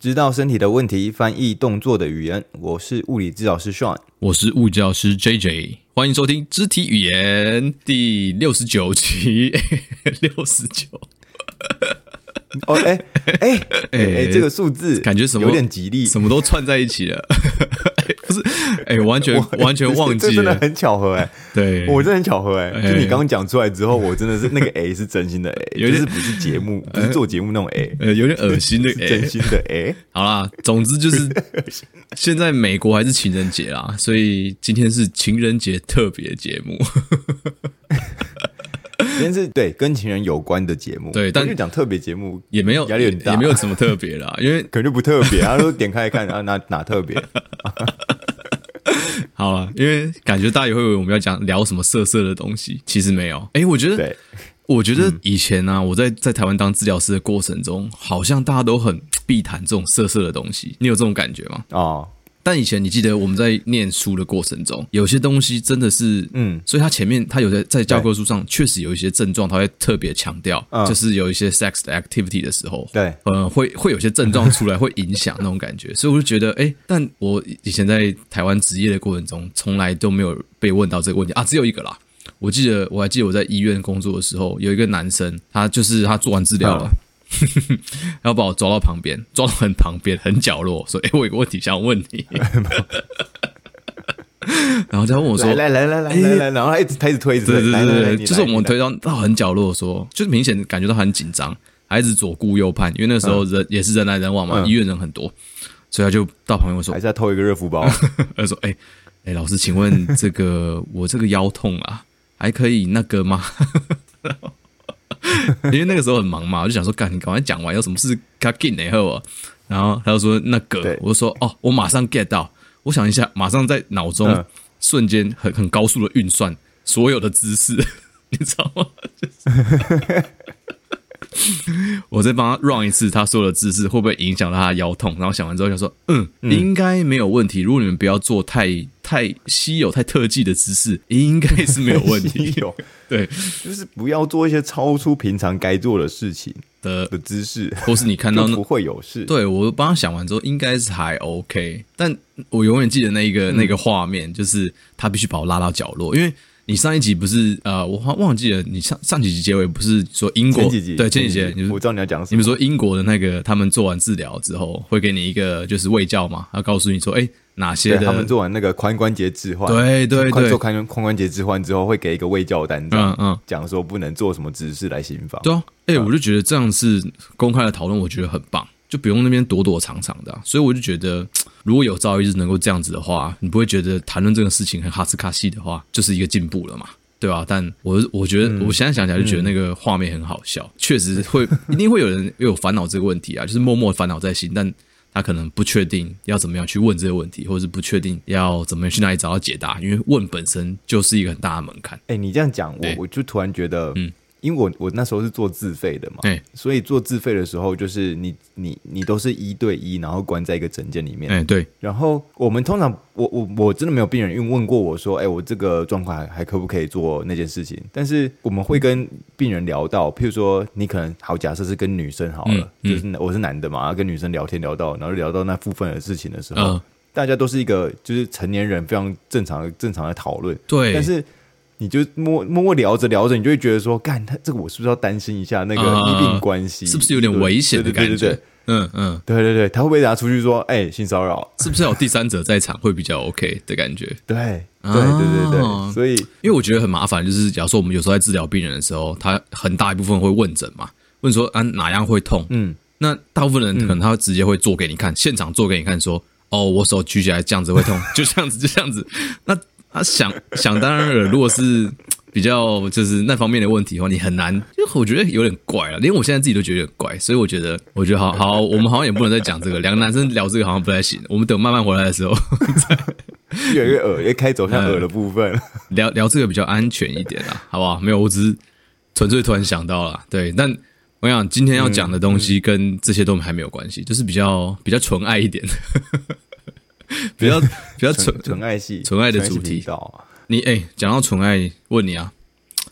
知道身体的问题，翻译动作的语言。我是物理治疗师 Sean，我是物理治疗师 JJ，欢迎收听肢体语言第六十九集，六十九。哦，哎哎 哎，这个数字感觉什么有点吉利，什么都串在一起了。哎、欸，完全完全 忘记了，真的很巧合哎、欸，对我真的很巧合哎、就你刚刚讲出来之后，我真的是那个 A 是真心的 A，有点是不是节目，不是做节目那种 A，呃，有点恶心的 A，真心的 A。好啦，总之就是 现在美国还是情人节啦，所以今天是情人节特别节目。今天是对跟情人有关的节目，对，但就讲特别节目也没有压力很大，也没有什么特别啦，因为可能就不特别，他说点开来看啊，哪哪特别。好了，因为感觉大家也会以为我们要讲聊什么色色的东西，其实没有。哎、欸，我觉得，我觉得以前呢、我在在台湾当治疗师的过程中，好像大家都很避谈这种色色的东西。你有这种感觉吗？哦。但以前你记得我们在念书的过程中，有些东西真的是，嗯，所以他前面他有在在教科书上确实有一些症状，他会特别强调，嗯、就是有一些 sex 的 activity 的时候，对，呃，会会有些症状出来，会影响那种感觉，所以我就觉得，哎、欸，但我以前在台湾执业的过程中，从来都没有被问到这个问题。啊，只有一个啦，我记得我还记得我在医院工作的时候，有一个男生，他就是他做完治疗了。嗯 然后把我抓到旁边，抓到很旁边，很角落，说：“哎，我有个问题想问你。”然后再问我说：“来来来来来来。”然后他一直他一直推，对对对对，就是我们推到到很角落，说就是明显感觉到很紧张，还一直左顾右盼，因为那时候人也是人来人往嘛，医院人很多，所以他就到旁边说：“还是要偷一个热敷包。”他说：“哎哎，老师，请问这个我这个腰痛啊，还可以那个吗？” 因为那个时候很忙嘛，我就想说，干，你赶快讲完，有什么事赶紧然后，然后他就说那个，对。我就说哦，我马上 get 到，我想一下，马上在脑中瞬间很很高速的运算所有的知识，你知道吗？就是 我再帮他 run 一次，他说的姿势会不会影响到他腰痛？然后想完之后就说，嗯，应该没有问题。如果你们不要做太太稀有、太特技的姿势，应该是没有问题。有 对，就是不要做一些超出平常该做的事情的的姿势，或是你看到不会有事。对，我帮他想完之后，应该是还 OK。但我永远记得那一个那个画面，就是他必须把我拉到角落，因为。你上一集不是呃，我忘记了。你上上几集结尾不是说英国前几集对前几集，你我知道你要讲什么。你们说英国的那个，他们做完治疗之后会给你一个就是卫教嘛，要告诉你说，哎，哪些的他们做完那个髋关节置换，对对对，做髋髋关节置换之后会给一个卫教单张，嗯嗯，讲说不能做什么姿势来行房。对啊，哎，我就觉得这样是公开的讨论，我觉得很棒，就不用那边躲躲藏藏的，所以我就觉得。如果有朝一日能够这样子的话，你不会觉得谈论这个事情很哈斯卡西的话，就是一个进步了嘛，对吧？但我我觉得，我现在想起来就觉得那个画面很好笑，确、嗯、实会一定会有人有烦恼这个问题啊，就是默默烦恼在心，但他可能不确定要怎么样去问这个问题，或者是不确定要怎么样去哪里找到解答，因为问本身就是一个很大的门槛。哎，你这样讲，我我就突然觉得，嗯。因为我我那时候是做自费的嘛，欸、所以做自费的时候，就是你你你都是一对一，然后关在一个诊间里面。哎、欸，对。然后我们通常，我我我真的没有病人问问过我说，哎、欸，我这个状况还还可不可以做那件事情？但是我们会跟病人聊到，譬如说你可能好，假设是跟女生好了，就是我是男的嘛，跟女生聊天聊到，然后聊到那部分的事情的时候，嗯、大家都是一个就是成年人非常正常正常的讨论。对，但是。你就默默默聊着聊着，你就会觉得说，干他这个，我是不是要担心一下那个医病关系，是不是有点危险的感觉？对对对，嗯嗯，对对对，他会不会拿出去说，哎、欸，性骚扰？是不是有第三者在场会比较 OK 的感觉？对对对对对，所以因为我觉得很麻烦，就是假如说我们有时候在治疗病人的时候，他很大一部分会问诊嘛，问说啊哪样会痛？嗯，那大部分人可能他直接会做给你看，现场做给你看，说哦，我手举起来这样子会痛，就这样子就这样子，那。他想想当然了，如果是比较就是那方面的问题的话，你很难，就我觉得有点怪了，连我现在自己都觉得有点怪，所以我觉得，我觉得好好，我们好像也不能再讲这个，两个男生聊这个好像不太行，我们等慢慢回来的时候，越来越恶，越开走向恶的部分，聊聊这个比较安全一点啦，好不好？没有，我只是纯粹突然想到了，对，但我想今天要讲的东西跟这些都还没有关系，就是比较比较纯爱一点。的。比较比较纯纯爱系纯爱的主题，你哎，讲到纯爱，问你啊，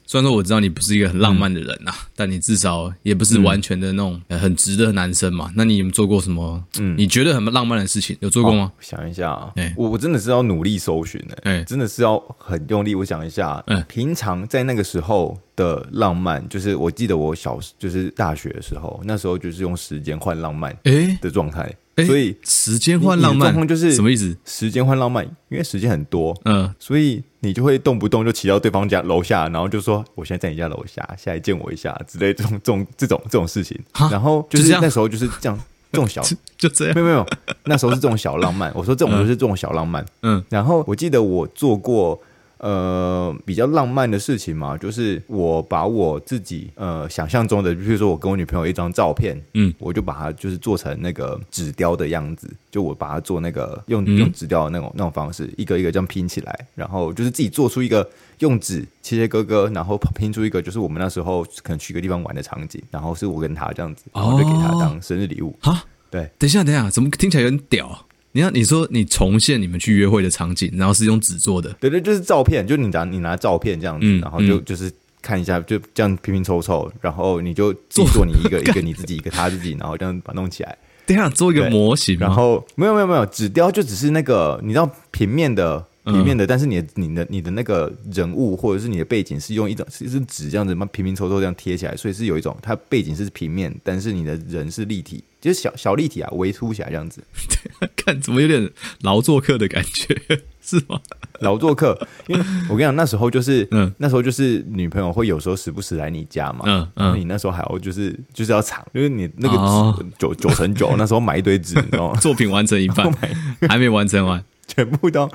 虽然说我知道你不是一个很浪漫的人呐，但你至少也不是完全的那种很直的男生嘛。那你有没有做过什么？嗯，你觉得很浪漫的事情有做过吗？想一下啊，我我真的是要努力搜寻的，哎，真的是要很用力。我想一下，嗯，平常在那个时候的浪漫，就是我记得我小就是大学的时候，那时候就是用时间换浪漫，诶的状态。所以时间换浪漫就是什么意思？时间换浪漫，因为时间很多，嗯，所以你就会动不动就骑到对方家楼下，然后就说我现在在你家楼下，下来见我一下之类这种这种这种这种事情。然后就是那时候就是这样，这种小 就这样，没有没有，那时候是这种小浪漫。我说这种就是这种小浪漫，嗯。然后我记得我做过。呃，比较浪漫的事情嘛，就是我把我自己呃想象中的，比如说我跟我女朋友一张照片，嗯，我就把它就是做成那个纸雕的样子，就我把它做那个用用纸雕的那种那种方式，一个一个这样拼起来，然后就是自己做出一个用纸切切割割，然后拼出一个就是我们那时候可能去一个地方玩的场景，然后是我跟他这样子，然后就给他当生日礼物。哈，对，等一下，等一下，怎么听起来有点屌？你看，你说你重现你们去约会的场景，然后是用纸做的，对对，就是照片，就你拿你拿照片这样子，嗯、然后就就是看一下，就这样拼拼凑凑，然后你就自己做你一个 一个你自己一个他自己，然后这样把它弄起来。等下做一个模型，然后没有没有没有纸雕，就只是那个你知道平面的。平面的，但是你的你的你的那个人物或者是你的背景是用一种是一张纸这样子嘛，拼拼凑凑这样贴起来，所以是有一种它背景是平面，但是你的人是立体，就是小小立体啊，微凸起来这样子。看怎么有点劳作客的感觉，是吗？劳作客，因为我跟你讲，那时候就是嗯，那时候就是女朋友会有时候时不时来你家嘛，嗯嗯，你那时候还要就是就是要藏，因为你那个纸九九乘九，那时候买一堆纸，你知道吗？作品完成一半，还没完成完，全部都。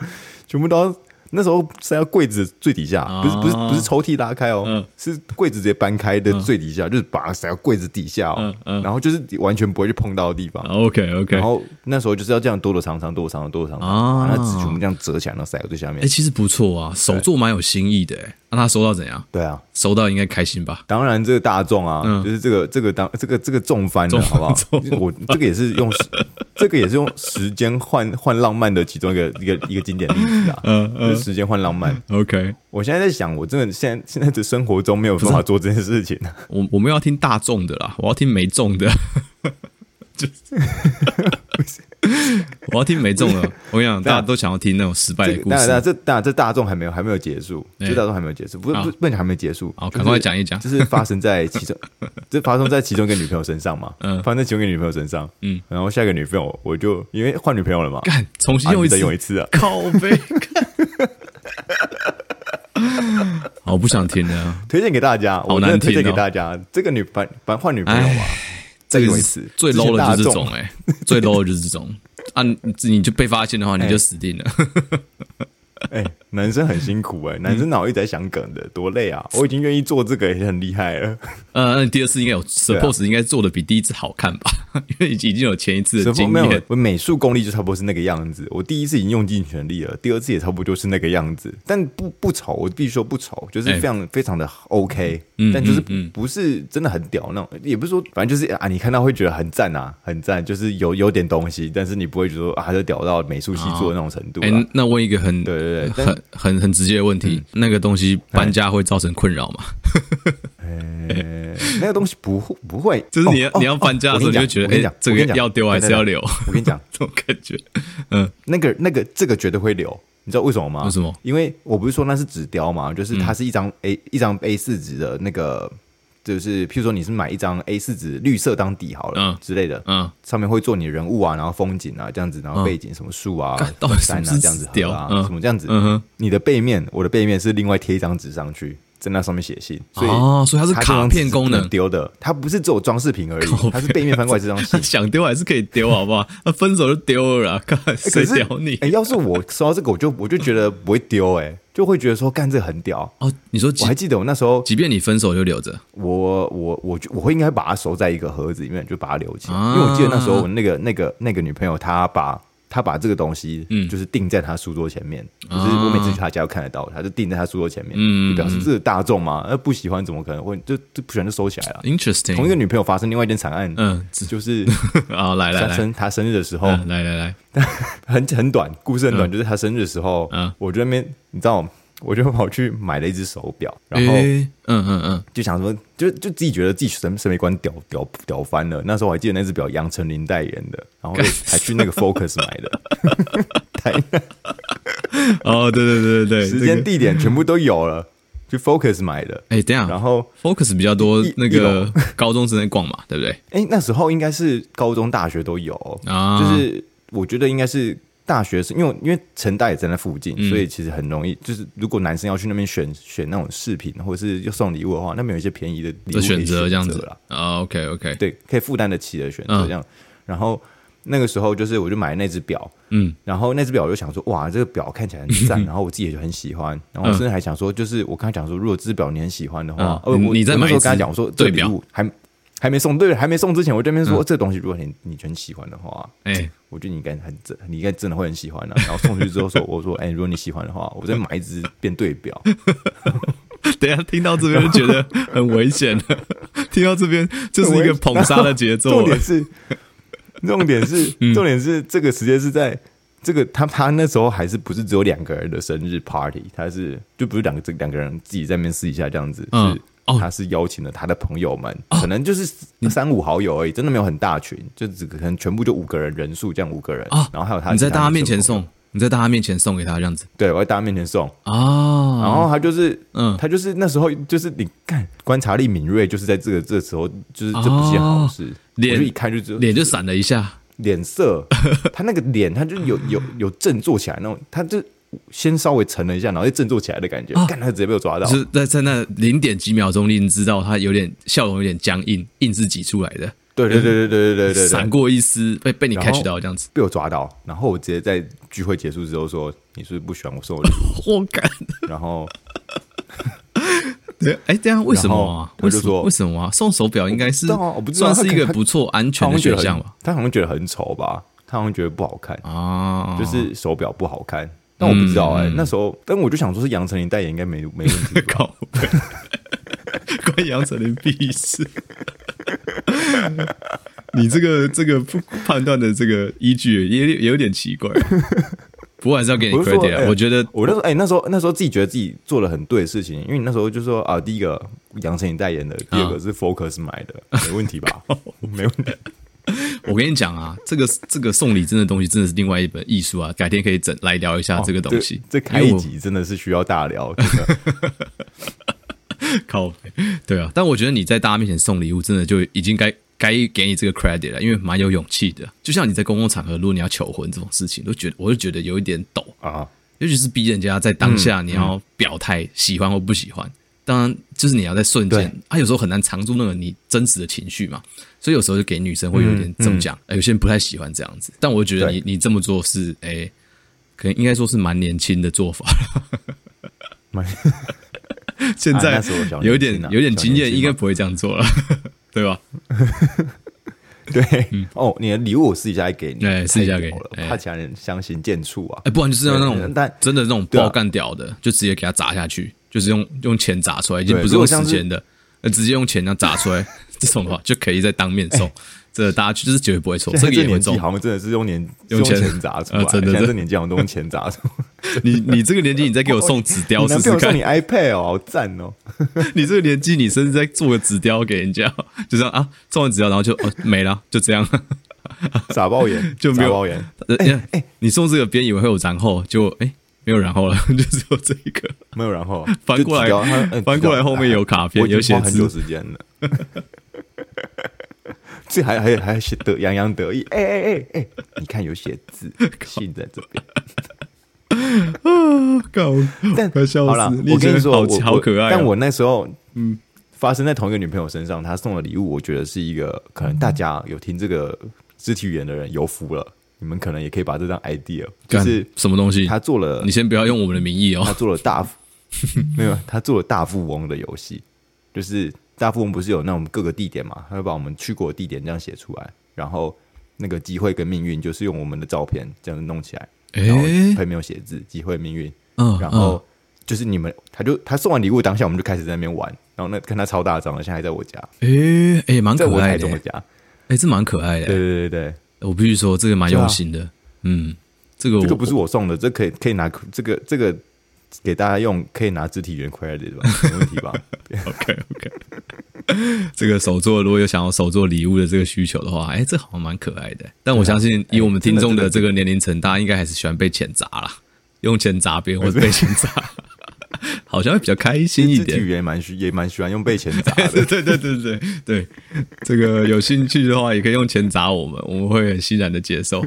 全部都那时候塞到柜子最底下，不是不是不是抽屉拉开哦，是柜子直接搬开的最底下，就是把它塞到柜子底下哦，然后就是完全不会去碰到的地方。OK OK，然后那时候就是要这样躲躲藏藏，躲躲藏藏，躲躲藏藏，把那纸全部这样折起来，然后塞到最下面。哎，其实不错啊，手作蛮有新意的。让他收到怎样？对啊，收到应该开心吧？当然，这个大众啊，就是这个这个当这个这个重翻了，好不好？我这个也是用。这个也是用时间换换浪漫的其中一个一个一个经典例子啊，嗯 嗯，时间换浪漫。OK，我现在在想，我真的现在现在的生活中没有办法做这件事情。我我们要听大众的啦，我要听没中的。就是。我要听没中了，我跟你讲，大家都想要听那种失败的故事。这大这大众还没有还没有结束，这大众还没有结束，不不不讲还没结束。好，赶快讲一讲，就是发生在其中，这发生在其中一个女朋友身上嘛？嗯，发生在其中一个女朋友身上，嗯，然后下一个女朋友我就因为换女朋友了嘛，干，重新用一次，用一次啊，靠北，好不想听了，推荐给大家，好难听，推荐给大家，这个女反反换女朋友嘛。这个意思最 low 的就是这种哎，最 low 的就是这种啊！你就被发现的话，你就死定了。哎，男生很辛苦哎，男生脑一直在想梗的，多累啊！我已经愿意做这个也很厉害了。呃，那你第二次应该有 suppose 应该做的比第一次好看吧？因为已经有前一次的经验。我美术功力就差不多是那个样子。我第一次已经用尽全力了，第二次也差不多就是那个样子。但不不丑，我必须说不丑，就是非常非常的 OK。但就是不是真的很屌那种，也不是说反正就是啊，你看到会觉得很赞啊，很赞，就是有有点东西，但是你不会觉得说啊，就屌到美术系做的那种程度。哎，那问一个很对。对，很很很直接的问题，那个东西搬家会造成困扰吗？呃，那个东西不会不会，就是你你要搬家的时候，你就觉得哎，这个要丢还是要留？我跟你讲，这种感觉，嗯，那个那个这个绝对会留，你知道为什么吗？为什么？因为我不是说那是纸雕嘛，就是它是一张 A 一张 A 四纸的那个。就是，譬如说你是买一张 A 四纸，绿色当底好了，嗯。之类的，嗯，上面会做你人物啊，然后风景啊这样子，然后背景什么树啊、山 啊这样子，雕啊，什么这样子，嗯哼，你的背面，我的背面是另外贴一张纸上去，在那上面写信，所以哦，所以它是卡片功能丢的，它不是只有装饰品而已，它是背面翻过来这张信，想丢还是可以丢，好不好？那分手就丢了啦，谁屌你？哎，要是我收到这个，我就我就觉得不会丢，哎。就会觉得说干这很屌哦！你说我还记得我那时候，即便你分手就留着，我我我我会应该把它收在一个盒子里面，就把它留起来。啊、因为我记得那时候我那个那个那个女朋友，她把她把这个东西，嗯，就是定在他书桌前面，嗯、就是我每次去他家都看得到，他就定在他书桌前面，嗯，就表示这是大众嘛，那不喜欢怎么可能会就就不喜欢就收起来了。Interesting，同一个女朋友发生另外一件惨案，嗯，就是啊，来来来，生他生日的时候，来来来，很很短，故事很短，就是他生日的时候，嗯，我觉得那边你知道。我就跑去买了一只手表，然后嗯嗯嗯，就想说，就就自己觉得自己审审美观屌屌屌翻了。那时候我还记得那只表杨丞琳代言的，然后还去那个 Focus 买的。台南 哦，对对对对对，时间地点全部都有了，去 Focus 买的。哎，等下，然后 Focus 比较多那个高中生在逛嘛，对不对？哎，那时候应该是高中、大学都有啊，就是我觉得应该是。大学生，因为因为成大也在那附近，嗯、所以其实很容易。就是如果男生要去那边选选那种饰品，或者是要送礼物的话，那边有一些便宜的礼物选择这样子啦。啊，OK OK，对，可以负担得起的选择这样。嗯、然后那个时候就是我就买了那只表，嗯，然后那只表我就想说，哇，这个表看起来很赞，嗯、然后我自己也就很喜欢。然后我甚至还想说，就是我刚才讲说，如果这只表你很喜欢的话，嗯、我你在那时候跟他讲，我说这礼物还。还没送，对，还没送之前，我这边说、嗯、这东西，如果你你很喜欢的话，哎、欸，我觉得你应该很真，你应该真的会很喜欢的、啊。然后送出去之后说，我说，哎、欸，如果你喜欢的话，我再买一只变对表。等下听到这边就觉得很危险了，听到这边就是一个捧杀的节奏。重点是，重点是，嗯、重点是这个时间是在这个他他那时候还是不是只有两个人的生日 party，他是就不是两个这两个人自己在那边试一下这样子，嗯。是他是邀请了他的朋友们，可能就是三五好友而已，真的没有很大群，就只可能全部就五个人人数这样五个人，然后还有他，你在大家面前送，你在大家面前送给他这样子，对，我在大家面前送。啊，然后他就是，嗯，他就是那时候就是你看观察力敏锐，就是在这个这个时候，就是这不是件好事，脸一看就脸就闪了一下，脸色，他那个脸他就有有有振作起来那种，他就。先稍微沉了一下，然后又振作起来的感觉，干、啊、他直接被我抓到，就是在在那零点几秒钟，你已经知道他有点笑容有点僵硬，硬是挤出来的。对对对对对对对，闪过一丝被被你 catch 到这样子，被我抓到，然后我直接在聚会结束之后说：“你是不是不喜欢我送的礼物？” 我干，然后，对，哎，这样为什么啊？我就说为什么啊？送手表应该是算是一个不错安全的选项吧？他好像觉得很丑吧？他好像觉得不好看啊，就是手表不好看。但我不知道哎、欸，嗯、那时候，但我就想说，是杨丞琳代言应该没没问题。靠，关杨丞琳屁事。你这个这个判断的这个依据也也有点奇怪。不过还是要给你 credit 啊，我觉得我那时候哎，那时候那时候自己觉得自己做了很对的事情，因为你那时候就说啊，第一个杨丞琳代言的，第二个是 Focus 买的，没问题吧？没问题。我跟你讲啊，这个这个送礼真的东西真的是另外一本艺术啊！改天可以整来聊一下这个东西。哦、这开一集真的是需要大聊。靠，对啊，但我觉得你在大家面前送礼物，真的就已经该该给你这个 credit 了，因为蛮有勇气的。就像你在公共场合，如果你要求婚这种事情，都觉得我就觉得有一点抖啊，尤其是逼人家在当下你要表态喜欢或不喜欢。嗯嗯当然，就是你要在瞬间，他、啊、有时候很难藏住那个你真实的情绪嘛，所以有时候就给女生会有点这么讲？哎、有些人不太喜欢这样子，但我觉得你你这么做是哎、欸，可能应该说是蛮年轻的做法。蛮现在有点有点经验，应该不会这样做了，对吧？对，哦，你的礼物我私底下给你，对，私底下给你，怕其他人相形见绌啊！哎，不然就是要那种，但真的那种爆干屌的，就直接给他砸下去。就是用用钱砸出来，已经不是用时间的，呃，直接用钱这样砸出来，这种的话就可以在当面送，这大家就是绝对不会错。这个年纪好像真的是用年用钱砸出来，真的，这年纪好像都用钱砸出来。你你这个年纪，你再给我送纸雕 试试看。你 iPad 哦，好赞哦！你这个年纪，你甚至在做个纸雕给人家，就这样啊，送完纸雕然后就哦没了，就这样，傻爆眼就没有包眼。哎哎，你送这个别人以为会有然后，就哎。没有然后了，就只有这一个，没有然后。翻过来，翻过来后面有卡片，有写字。很久时间了，这还还还写得洋洋得意。哎哎哎哎，你看有写字，信在这边。啊，搞，但好了，我跟你说，我好可爱。但我那时候，嗯，发生在同一个女朋友身上，她送的礼物，我觉得是一个可能大家有听这个肢体语言的人有福了。你们可能也可以把这张 idea，就是什么东西？他做了，你先不要用我们的名义哦。他做了大，没有，他做了大富翁的游戏，就是大富翁不是有那种各个地点嘛？他会把我们去过的地点这样写出来，然后那个机会跟命运就是用我们的照片这样弄起来，然后旁边没有写字，机会命运，嗯，然后就是你们，他就他送完礼物当下，我们就开始在那边玩，然后那看他超大张的，现在还在我家，哎哎，蛮可爱的，家，哎，这蛮可爱的，对对对对。我必须说，这个蛮用心的。啊、嗯，这个这个不是我送的，这可以可以拿这个这个给大家用，可以拿肢体语言 credit 吧，没问题吧这个手作如果有想要手作礼物的这个需求的话，哎，这好像蛮可爱的。但我相信以我们听众的这个年龄层，大家应该还是喜欢被钱砸啦，用钱砸别人或者被钱砸。好像会比较开心一点，也蛮喜也蛮喜欢用被钱砸的，对对对对对对，这个有兴趣的话也可以用钱砸我们，我们会很欣然的接受。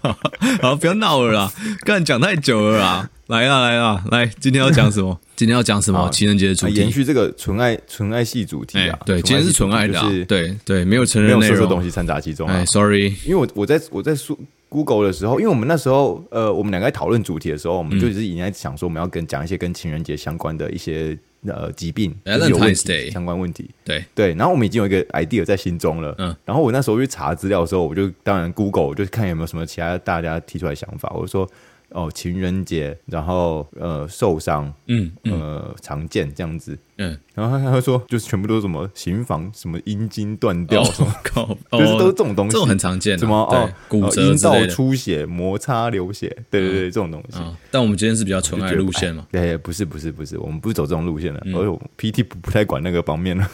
好，好，不要闹了啦，刚才讲太久了啦，来啦来啦，来，今天要讲什么？今天要讲什么？情人节的主题，延续这个纯爱纯爱系主题啊，对，今天是纯爱的，对对，没有成人内容，东西掺杂其中啊，sorry，因为我我在我在说。Google 的时候，因为我们那时候，呃，我们两个在讨论主题的时候，我们就是已经在想说，我们要跟讲一些跟情人节相关的一些呃疾病、有问题相关问题。对对，然后我们已经有一个 idea 在心中了。嗯，然后我那时候去查资料的时候，我就当然 Google 就看有没有什么其他大家提出来想法，我就说。哦，情人节，然后呃受伤，嗯，呃常见这样子，嗯，然后他他说就是全部都是什么行房，什么阴茎断掉，什么 靠，就是都是这种东西，这种很常见，什么哦骨折、阴道出血、摩擦流血，对对对，这种东西。但我们今天是比较纯爱路线嘛？对，不是不是不是，我们不是走这种路线的，而且 PT 不不太管那个方面了。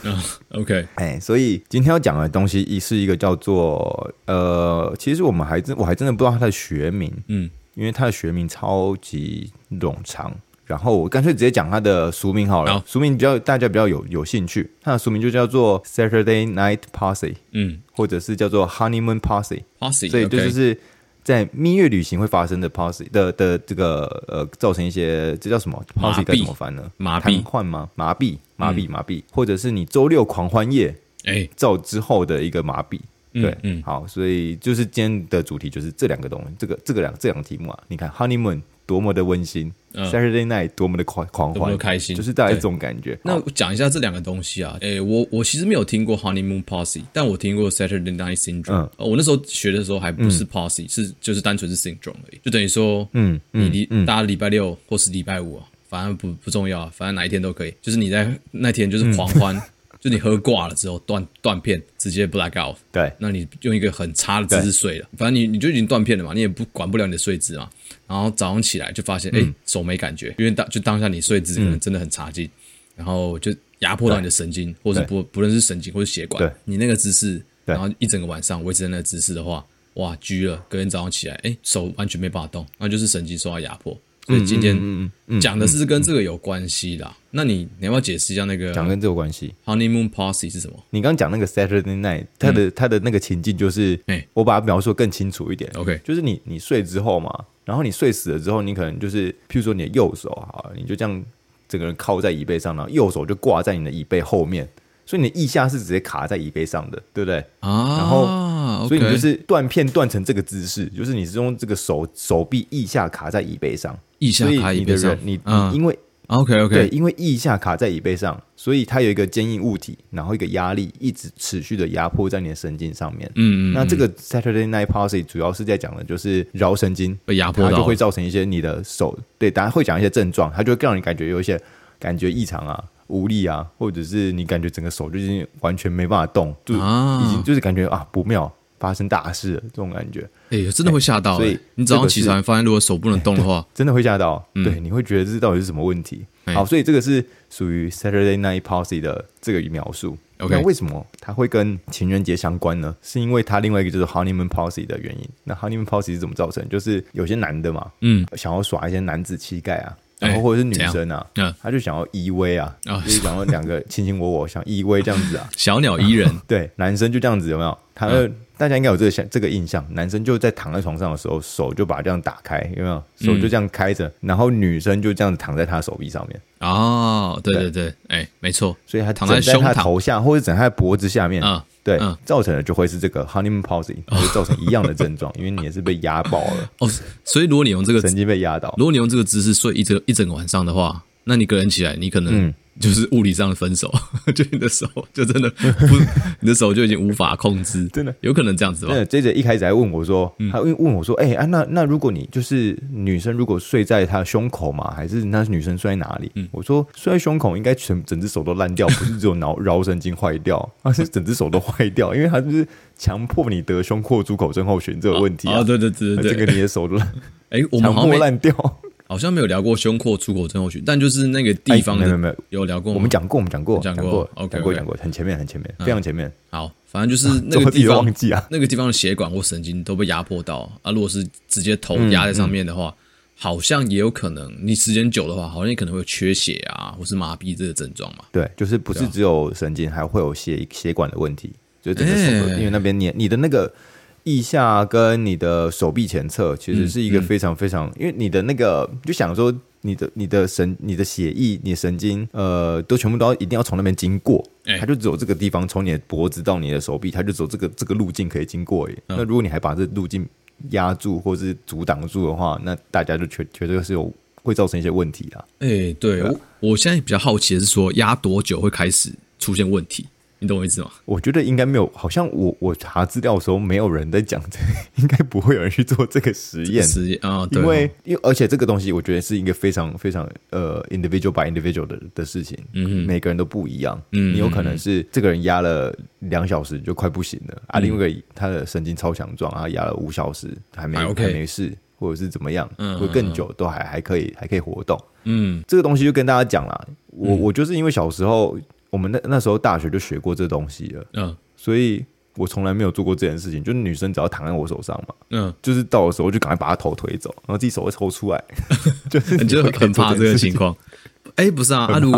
OK，哎，所以今天要讲的东西一是一个叫做呃，其实我们还真我还真的不知道它的学名，嗯。因为它的学名超级冗长，然后我干脆直接讲它的俗名好了。好，俗名比较大家比较有有兴趣，它的俗名就叫做 Saturday Night Party，嗯，或者是叫做 Honeymoon Party，Party，所以这就是在蜜月旅行会发生的 Party 的的这个呃，造成一些这叫什么 Party 该怎么翻呢？麻痹、瘫痪吗？麻痹、麻痹、麻痹，或者是你周六狂欢夜哎，造之后的一个麻痹。对，嗯，嗯，好，所以就是今天的主题就是这两个东西，这个这个两这两个题目啊，你看，honeymoon 多么的温馨，嗯，Saturday night 多么的狂狂欢，开心，就是大概这种感觉。那讲一下这两个东西啊，诶，我我其实没有听过 honeymoon posse，但我听过 Saturday night syndrome。嗯，我那时候学的时候还不是 party，是就是单纯是 syndrome 而已，就等于说，嗯，你礼大家礼拜六或是礼拜五啊，反正不不重要，反正哪一天都可以，就是你在那天就是狂欢。就你喝挂了之后断断片，直接 black out。对，那你用一个很差的姿势睡了，反正你你就已经断片了嘛，你也不管不了你的睡姿嘛。然后早上起来就发现，哎、嗯。欸，手没感觉，因为当就当下你睡姿可能真的很差劲，嗯、然后就压迫到你的神经，或者是不不论是神经或是血管，你那个姿势，然后一整个晚上维持在那个姿势的话，哇，拘了，隔天早上起来，哎、欸，手完全没办法动，那就是神经受到压迫。所以今天讲的是跟这个有关系的。那你你要不要解释一下那个？讲跟这个关系？Honeymoon Party 是什么？你刚刚讲那个 Saturday Night，它的它的那个情境就是，我把它描述得更清楚一点。OK，就是你你睡之后嘛，然后你睡死了之后，你可能就是，譬如说你的右手啊，你就这样整个人靠在椅背上，然后右手就挂在你的椅背后面，所以你的腋下是直接卡在椅背上的，对不对？啊，然后。所以你就是断片断成这个姿势，就是你是用这个手手臂腋下卡在椅背上，腋下卡椅背上。你你因为 OK OK 对，因为腋下卡在椅背上，所以它有一个坚硬物体，然后一个压力一直持续的压迫在你的神经上面。嗯嗯。那这个 Saturday Night Party 主要是在讲的就是桡神经被压迫，它就会造成一些你的手对，当然会讲一些症状，它就会让你感觉有一些感觉异常啊。无力啊，或者是你感觉整个手就已经完全没办法动，就已经就是感觉啊不妙，发生大事了这种感觉。哎、欸，真的会吓到、欸。所以你早上起床发现，如果手不能动的话，欸、真的会吓到。嗯、对，你会觉得这到底是什么问题？欸、好，所以这个是属于 Saturday Night Party 的这个描述。OK，那为什么它会跟情人节相关呢？是因为它另外一个就是 Honeymoon Party 的原因。那 Honeymoon Party 是怎么造成？就是有些男的嘛，嗯，想要耍一些男子气概啊。然后或者是女生啊，嗯，他就想要依偎啊，就是想要两个卿卿我我，想依偎这样子啊，小鸟依人。对，男生就这样子有没有？他大家应该有这个想这个印象，男生就在躺在床上的时候，手就把这样打开，有没有？手就这样开着，然后女生就这样子躺在他手臂上面。哦，对对对，哎，没错，所以他躺在他头下或者枕在他脖子下面啊。对，嗯、造成的就会是这个 honeymoon palsy，会造成一样的症状，哦、因为你也是被压爆了。哦，所以如果你用这个神经被压到，如果你用这个姿势睡一整一整个晚上的话，那你个人起来，你可能、嗯。就是物理上的分手，就你的手就真的不，你的手就已经无法控制，真的有可能这样子吧？接着一开始还问我说，他问问我说，哎、欸、啊，那那如果你就是女生，如果睡在她胸口嘛，还是那女生睡在哪里？嗯、我说睡在胸口，应该全整只手都烂掉，不是只有脑桡 神经坏掉，而是整只手都坏掉，因为他就是强迫你得胸廓出口症候群这个问题啊！啊对对对对，这 个你的手都烂，哎、欸，我们强迫烂掉。好像没有聊过胸廓出口症候群，但就是那个地方没有没有有聊过，我们讲过，我们讲过，讲过，OK，讲过讲过，很前面很前面，非常前面。好，反正就是那个地方，那个地方的血管或神经都被压迫到啊。如果是直接头压在上面的话，好像也有可能，你时间久的话，好像也可能会有缺血啊，或是麻痹这个症状嘛。对，就是不是只有神经，还会有血血管的问题，就整个手，因为那边你你的那个。腋下跟你的手臂前侧其实是一个非常非常，嗯嗯、因为你的那个就想说你的你的神、你的血液、你的神经，呃，都全部都要一定要从那边经过，欸、它就只有这个地方，从你的脖子到你的手臂，它就走这个这个路径可以经过。嗯、那如果你还把这路径压住或是阻挡住的话，那大家就绝绝对是有会造成一些问题啊。哎、欸，对，我我现在比较好奇的是说，压多久会开始出现问题？你懂我意思吗？我觉得应该没有，好像我我查资料的时候没有人在讲这个，应该不会有人去做这个实验。实验啊，对，因为因为而且这个东西，我觉得是一个非常非常呃 individual by individual 的的事情。嗯哼，每个人都不一样。嗯，你有可能是这个人压了两小时就快不行了，嗯、啊，另外一个他的神经超强壮啊，压了五小时还没没事，或者是怎么样，嗯，会更久都还还可以还可以活动。嗯，这个东西就跟大家讲了，我我就是因为小时候。我们那那时候大学就学过这东西了，嗯，所以我从来没有做过这件事情。就是女生只要躺在我手上嘛，嗯，就是到的时候就赶快把她头推走，然后自己手会抽出来，就是你就很怕这个情况。哎，不是啊，阿如，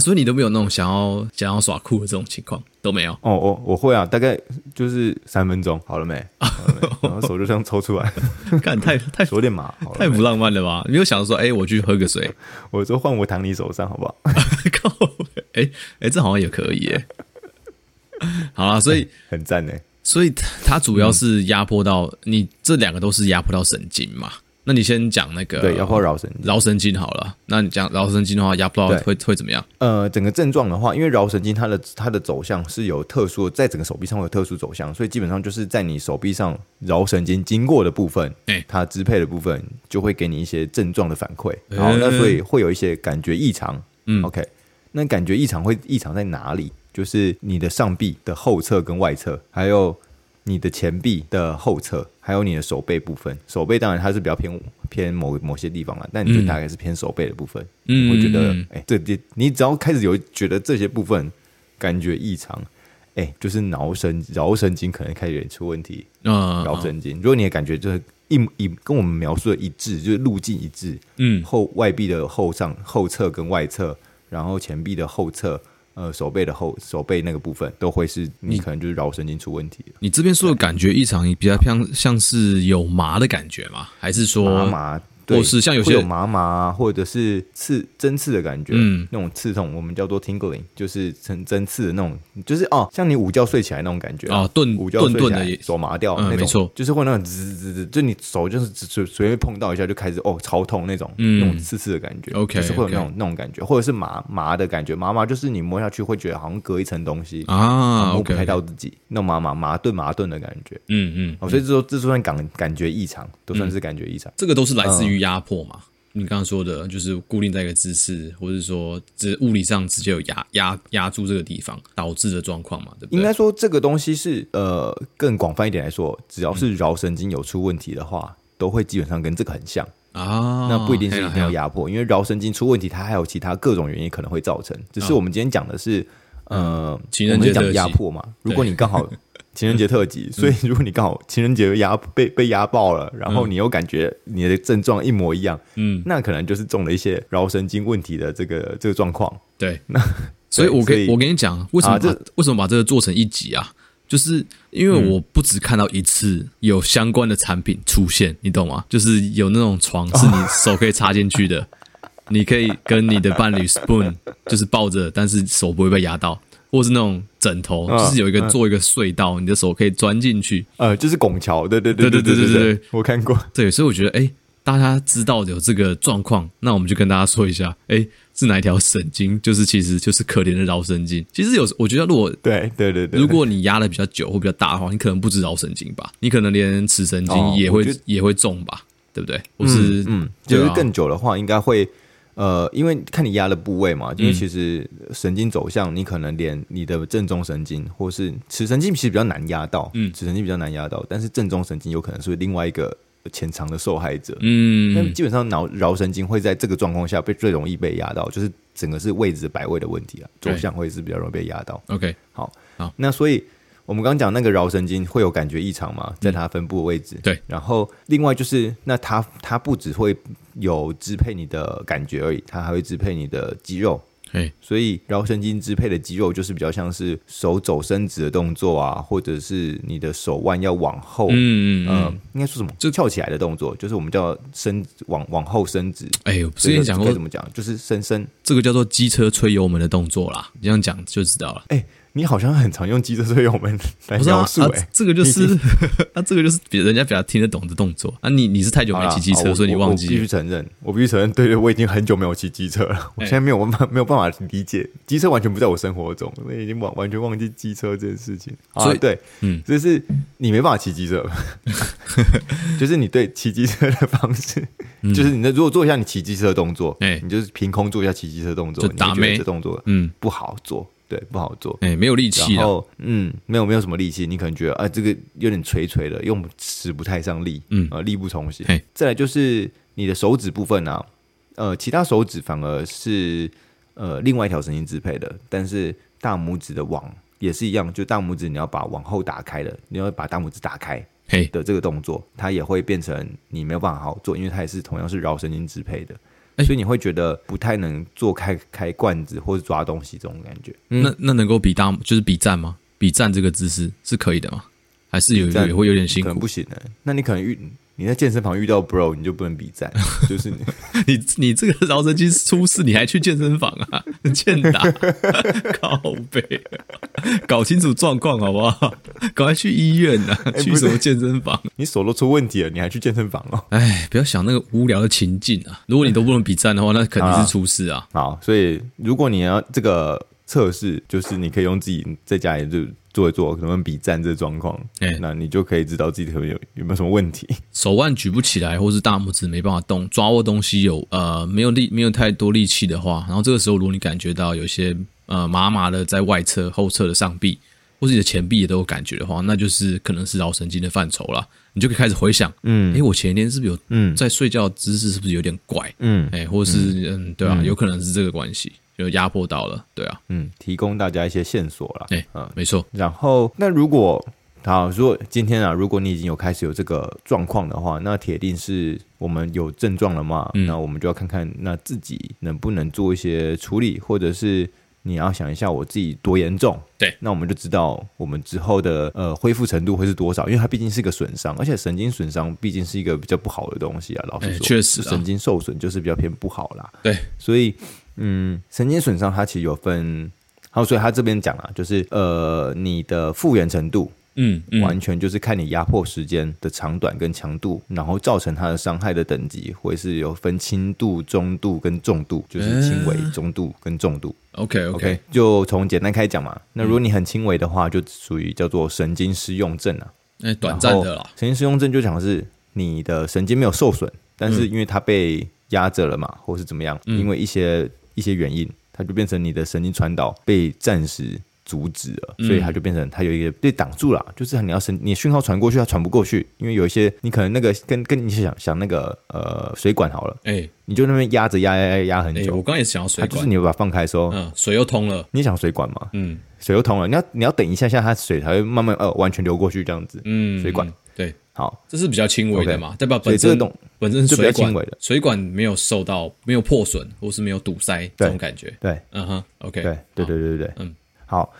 所以你都没有那种想要想要耍酷的这种情况都没有。哦，我我会啊，大概就是三分钟，好了没？然后手就这样抽出来，看太 太有点麻，太不浪漫了吧？你没有想说，哎，我去喝个水，我说换我躺你手上好不好？靠！哎哎，这好像也可以耶。好了，所以很赞呢。所以它主要是压迫到你这两个都是压迫到神经嘛。那你先讲那个对，压迫桡神桡神经好了。那你讲桡神经的话，压迫到会会怎么样？呃，整个症状的话，因为桡神经它的它的走向是有特殊的，在整个手臂上会有特殊走向，所以基本上就是在你手臂上桡神经经过的部分，哎，它支配的部分就会给你一些症状的反馈，然后那所以会有一些感觉异常。嗯，OK，那感觉异常会异常在哪里？就是你的上臂的后侧跟外侧，还有。你的前臂的后侧，还有你的手背部分，手背当然它是比较偏偏某某些地方了，但你就大概是偏手背的部分。嗯，我觉得，哎、欸，这这，你只要开始有觉得这些部分感觉异常，哎、欸，就是脑神桡神经可能开始有点出问题。嗯，桡神经，如果你的感觉就是一一跟我们描述的一致，就是路径一致，嗯，后外臂的后上后侧跟外侧，然后前臂的后侧。呃，手背的后手背那个部分都会是你可能就是桡神经出问题你。你这边说的感觉异常，你比较像像是有麻的感觉吗？还是说麻？或是像有些有麻麻，或者是刺针刺的感觉，嗯，那种刺痛，我们叫做 tingling，就是针针刺的那种，就是哦，像你午觉睡起来那种感觉啊，顿午觉睡起来手麻掉那种，没错，就是会那种滋滋滋，就你手就是随随便碰到一下就开始哦超痛那种，那种刺刺的感觉，OK，就是会有那种那种感觉，或者是麻麻的感觉，麻麻就是你摸下去会觉得好像隔一层东西啊，摸不开到自己，那种麻麻麻顿麻顿的感觉，嗯嗯，哦，所以这说这算感感觉异常，都算是感觉异常，这个都是来自于。压迫嘛？你刚刚说的，就是固定在一个姿势，或者说，这物理上直接有压压压住这个地方导致的状况嘛？对不对？应该说，这个东西是呃，更广泛一点来说，只要是桡神经有出问题的话，嗯、都会基本上跟这个很像啊。那不一定是一定要压迫，因为桡神经出问题，它还有其他各种原因可能会造成。只是我们今天讲的是，啊、呃，情人节讲压迫嘛。如果你刚好。情人节特辑，所以如果你刚好情人节压被被压爆了，然后你又感觉你的症状一模一样，嗯，那可能就是中了一些桡神经问题的这个这个状况。对，那 所以我跟我跟你讲，为什么这为什么把这个做成一集啊？就是因为我不止看到一次有相关的产品出现，你懂吗？就是有那种床是你手可以插进去的，你可以跟你的伴侣 spoon，就是抱着，但是手不会被压到。或是那种枕头，就是有一个做一个隧道，你的手可以钻进去。呃，就是拱桥，对对对对对对对，我看过。对，所以我觉得，哎，大家知道有这个状况，那我们就跟大家说一下，哎，是哪一条神经？就是其实就是可怜的桡神经。其实有，我觉得如果对对对对，如果你压的比较久或比较大的话，你可能不止桡神经吧，你可能连尺神经也会也会中吧，对不对？或是嗯，就是更久的话，应该会。呃，因为看你压的部位嘛，因为其实神经走向，你可能连你的正中神经或是尺神经其实比较难压到，嗯，尺神经比较难压到，但是正中神经有可能是另外一个潜藏的受害者。嗯，但基本上脑桡神经会在这个状况下被最容易被压到，就是整个是位置摆位的问题啊，走向会是比较容易被压到。OK，好，好，那所以。我们刚刚讲那个桡神经会有感觉异常嘛，在它分布的位置。嗯、对，然后另外就是，那它它不只会有支配你的感觉而已，它还会支配你的肌肉。嘿，所以桡神经支配的肌肉就是比较像是手肘伸直的动作啊，或者是你的手腕要往后，嗯嗯，呃、应该说什么？就翘起来的动作，就是我们叫伸往往后伸直。哎呦，之前讲过怎么讲？就是伸伸，这个叫做机车吹油门的动作啦。你这样讲就知道了。哎。你好像很常用机车所以我们来描述哎、欸啊啊，这个就是，那、啊、这个就是比人家比较听得懂的动作啊。你你是太久没骑机车，所以你忘记。我必须承认，我必须承认，对对，我已经很久没有骑机车了。我现在没有办法没有办法理解机车，完全不在我生活中，我已经完完全忘记机车这件事情。所以对，嗯，就是你没办法骑机车，就是你对骑机车的方式，就是你的如果做一下你骑机车的动作，哎，你就是凭空做一下骑机车的动作，就打没这动作，嗯，不好做。对，不好做，哎、欸，没有力气，然后，嗯，没有，没有什么力气，你可能觉得，啊，这个有点垂垂的，用使不太上力，嗯，啊，力不从心。嘿。再来就是你的手指部分啊，呃，其他手指反而是呃另外一条神经支配的，但是大拇指的网也是一样，就大拇指你要把往后打开的，你要把大拇指打开，的这个动作，它也会变成你没有办法好好做，因为它也是同样是桡神经支配的。所以你会觉得不太能做开开罐子或者抓东西这种感觉。嗯、那那能够比大就是比站吗？比站这个姿势是可以的吗？还是有也会有点辛苦？可能不行的。那你可能遇。你在健身房遇到 bro，你就不能比赞，就是你 你你这个橈神经出事，你还去健身房啊？欠打，靠背，搞清楚状况好不好？赶快去医院啊！欸、去什么健身房？你手都出问题了，你还去健身房哦？哎，不要想那个无聊的情境啊！如果你都不能比战的话，那肯定是出事啊！好，所以如果你要这个测试，就是你可以用自己在家里就。做一做，可能比站这状况，哎、欸，那你就可以知道自己可能有有没有什么问题。手腕举不起来，或是大拇指没办法动，抓握东西有呃没有力，没有太多力气的话，然后这个时候如果你感觉到有些呃麻麻的在外侧、后侧的上臂，或是你的前臂也都有感觉的话，那就是可能是脑神经的范畴了。你就可以开始回想，嗯，哎、欸，我前一天是不是有嗯。在睡觉姿势是不是有点怪，嗯，哎、欸，或是嗯。对啊，有可能是这个关系。就压迫到了，对啊，嗯，提供大家一些线索了，对、欸，嗯，没错。然后，那如果好，如果今天啊，如果你已经有开始有这个状况的话，那铁定是我们有症状了嘛？嗯、那我们就要看看那自己能不能做一些处理，或者是你要想一下我自己多严重，对，那我们就知道我们之后的呃恢复程度会是多少，因为它毕竟是个损伤，而且神经损伤毕竟是一个比较不好的东西啊。老实说，确、欸、实、啊，神经受损就是比较偏不好啦。对，所以。嗯，神经损伤它其实有分，好，所以他这边讲了，就是呃，你的复原程度，嗯，嗯完全就是看你压迫时间的长短跟强度，然后造成它的伤害的等级，或者是有分轻度、中度跟重度，就是轻微、中度跟重度。OK OK，就从简单开始讲嘛。那如果你很轻微的话，就属于叫做神经失用症啊，哎，短暂的啦。神经失用症就讲的是你的神经没有受损，但是因为它被压着了嘛，或是怎么样，嗯、因为一些。一些原因，它就变成你的神经传导被暂时阻止了，嗯、所以它就变成它有一个被挡住了，就是你要神，你讯号传过去，它传不过去，因为有一些你可能那个跟跟你想想那个呃水管好了，哎、欸，你就那边压着压压压压很久。欸、我刚刚也想要水管，就是你把它放开的时候，嗯，水又通了，你想水管嘛，嗯，水又通了，你要你要等一下下，它水才会慢慢呃完全流过去这样子，嗯，水管。对，好，这是比较轻微的嘛，代表本身本身是水管的，水管没有受到没有破损或是没有堵塞这种感觉。对，嗯哼，OK，对，对，对，对，对，嗯，好，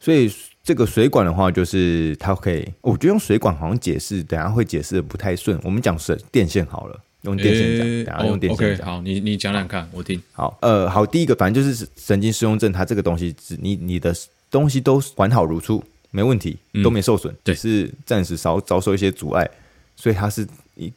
所以这个水管的话，就是它可以，我觉得用水管好像解释，等下会解释的不太顺。我们讲是电线好了，用电线讲，等下用电线讲。好，你你讲讲看，我听。好，呃，好，第一个反正就是神经失用症，它这个东西，你你的东西都完好如初。没问题，都没受损，只、嗯、是暂时遭遭受一些阻碍，所以它是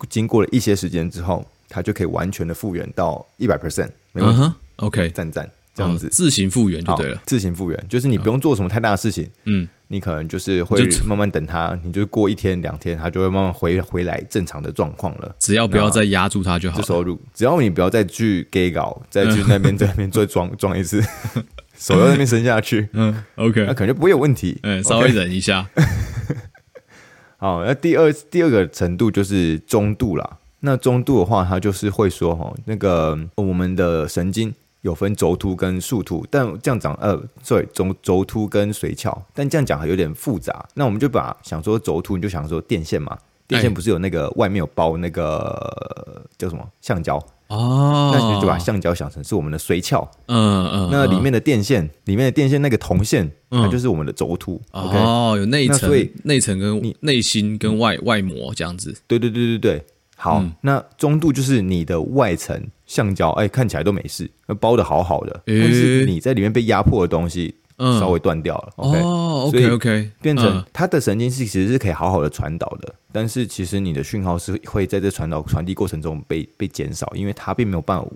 经过了一些时间之后，它就可以完全的复原到一百 percent，没问题。Uh、huh, OK，赞赞，这样子、哦、自行复原就对了。自行复原就是你不用做什么太大的事情，嗯，你可能就是会慢慢等它，你就过一天两天，它就会慢慢回回来正常的状况了。只要不要再压住它就好。收入，只要你不要再去 gay 搞，再去那边 在那边再装装一次。手要那边伸下去，嗯，OK，那可能就不会有问题。嗯，稍微忍一下。好，那第二第二个程度就是中度啦。那中度的话，它就是会说哈，那个我们的神经有分轴突跟树突，但这样讲呃，sorry，轴轴突跟髓鞘，但这样讲还有点复杂。那我们就把想说轴突，你就想说电线嘛，电线不是有那个外面有包那个叫什么橡胶？哦，那你就把橡胶想成是我们的髓鞘，嗯嗯，那里面的电线，里面的电线那个铜线，它就是我们的轴突。哦，有内层，内层跟内心跟外外膜这样子。对对对对对，好，那中度就是你的外层橡胶，哎，看起来都没事，包的好好的，但是你在里面被压迫的东西。稍微断掉了，OK，哦，OK OK，变成它的神经是其实是可以好好的传导的，但是其实你的讯号是会在这传导传递过程中被被减少，因为它并没有办法，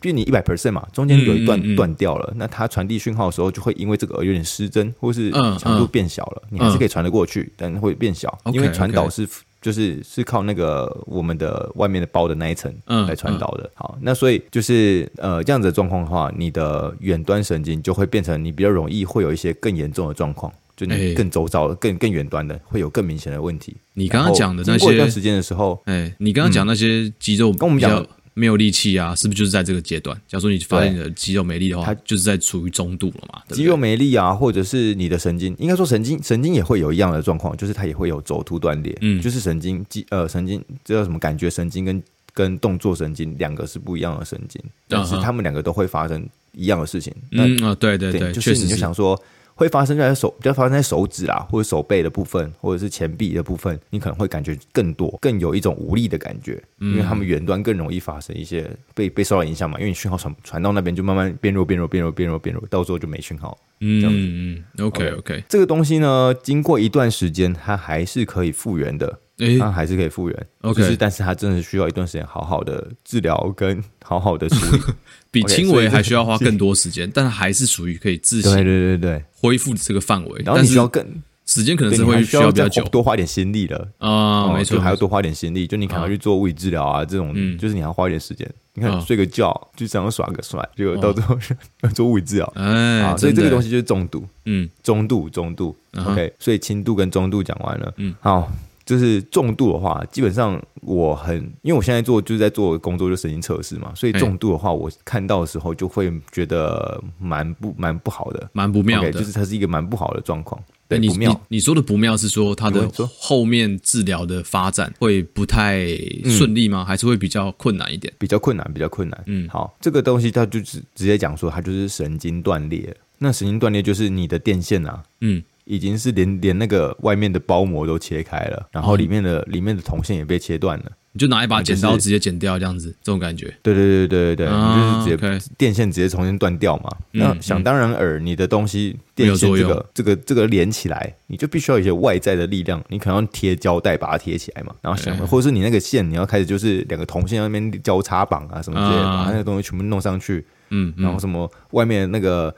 就你一百 percent 嘛，中间有一段断掉了，那它传递讯号的时候就会因为这个而有点失真，或是强度变小了，你还是可以传得过去，但会变小，因为传导是。就是是靠那个我们的外面的包的那一层来传导的。嗯嗯、好，那所以就是呃这样子的状况的话，你的远端神经就会变成你比较容易会有一些更严重的状况，就你更周遭、更更远端的会有更明显的问题。你刚刚讲的那些，过一段时间的时候，哎，你刚刚讲那些肌肉跟我们讲。没有力气啊，是不是就是在这个阶段？假如说你发现你的肌肉没力的话，它就是在处于中度了嘛？肌肉没力啊，或者是你的神经，应该说神经神经也会有一样的状况，就是它也会有轴突断裂。嗯，就是神经肌呃神经这叫什么？感觉神经跟跟动作神经两个是不一样的神经，但是他们两个都会发生一样的事情。嗯啊，对对对，就是你就想说。会发生在手，比较发生在手指啦，或者手背的部分，或者是前臂的部分，你可能会感觉更多，更有一种无力的感觉，因为他们远端更容易发生一些被被受到影响嘛，因为你讯号传传到那边就慢慢变弱，变弱，变弱，变弱，变弱，到时候就没讯号。嗯嗯嗯，OK OK，这个东西呢，经过一段时间，它还是可以复原的。它还是可以复原，OK，就是但是它真的需要一段时间好好的治疗跟 好好的处理，比轻微还需要花更多时间，但还是属于可以自行对对对对恢复的这个范围。然后你需要更时间可能是会需要比较久，多花点心力了啊，没错，还要多花点心力，就你可能要去做物理治疗啊，这种就是你要花一点时间。你看睡个觉就想要耍个帅，结果到最后 要做物理治疗，哎，所以这个东西就是重度，嗯，中度中度，OK，所以轻度跟中度讲完了，嗯，好。就是重度的话，基本上我很，因为我现在做就是在做工作，就神经测试嘛，所以重度的话，我看到的时候就会觉得蛮不蛮不好的，蛮不妙的，就是它是一个蛮不好的状况。对，不妙。你你说的不妙是说它的后面治疗的发展会不太顺利吗？还是会比较困难一点？比较困难，比较困难。嗯，好，这个东西它就直直接讲说，它就是神经断裂。那神经断裂就是你的电线啊，嗯。已经是连连那个外面的包膜都切开了，然后里面的、嗯、里面的铜线也被切断了。你就拿一把剪刀直接剪掉，这样子，这种感觉。对对对对对对，啊、你就是直接电线直接重新断掉嘛。嗯、那想当然尔，你的东西电线这个这个这个连起来，你就必须要有一些外在的力量，你可能要贴胶带把它贴起来嘛。然后想，或者是你那个线，你要开始就是两个铜线那边交叉绑啊什么之类的，把那个东西全部弄上去。嗯，然后什么外面那个。